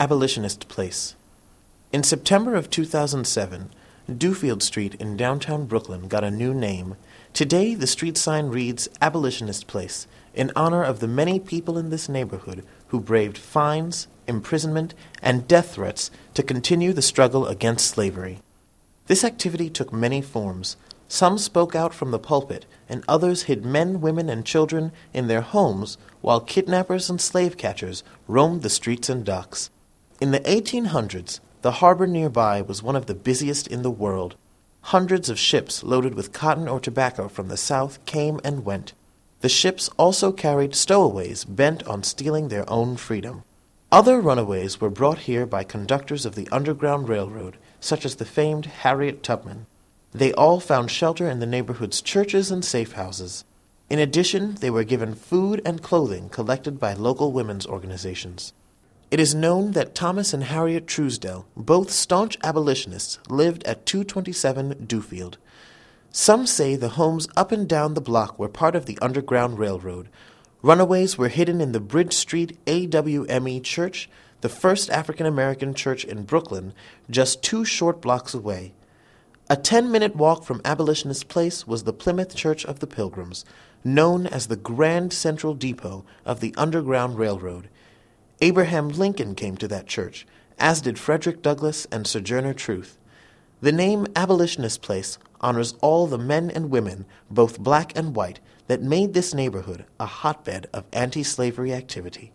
Abolitionist Place. In September of 2007, Duffield Street in downtown Brooklyn got a new name. Today, the street sign reads Abolitionist Place in honor of the many people in this neighborhood who braved fines, imprisonment, and death threats to continue the struggle against slavery. This activity took many forms. Some spoke out from the pulpit, and others hid men, women, and children in their homes while kidnappers and slave catchers roamed the streets and docks. In the 1800s, the harbor nearby was one of the busiest in the world. Hundreds of ships loaded with cotton or tobacco from the south came and went. The ships also carried stowaways bent on stealing their own freedom. Other runaways were brought here by conductors of the Underground Railroad, such as the famed Harriet Tubman. They all found shelter in the neighborhood's churches and safe houses. In addition, they were given food and clothing collected by local women's organizations. It is known that Thomas and Harriet Truesdell, both staunch abolitionists, lived at 227 Duffield. Some say the homes up and down the block were part of the Underground Railroad. Runaways were hidden in the Bridge Street AWME Church, the first African American church in Brooklyn, just two short blocks away. A ten minute walk from Abolitionist Place was the Plymouth Church of the Pilgrims, known as the Grand Central Depot of the Underground Railroad. Abraham Lincoln came to that church, as did Frederick Douglass and Sojourner Truth. The name Abolitionist Place honors all the men and women, both black and white, that made this neighborhood a hotbed of anti slavery activity.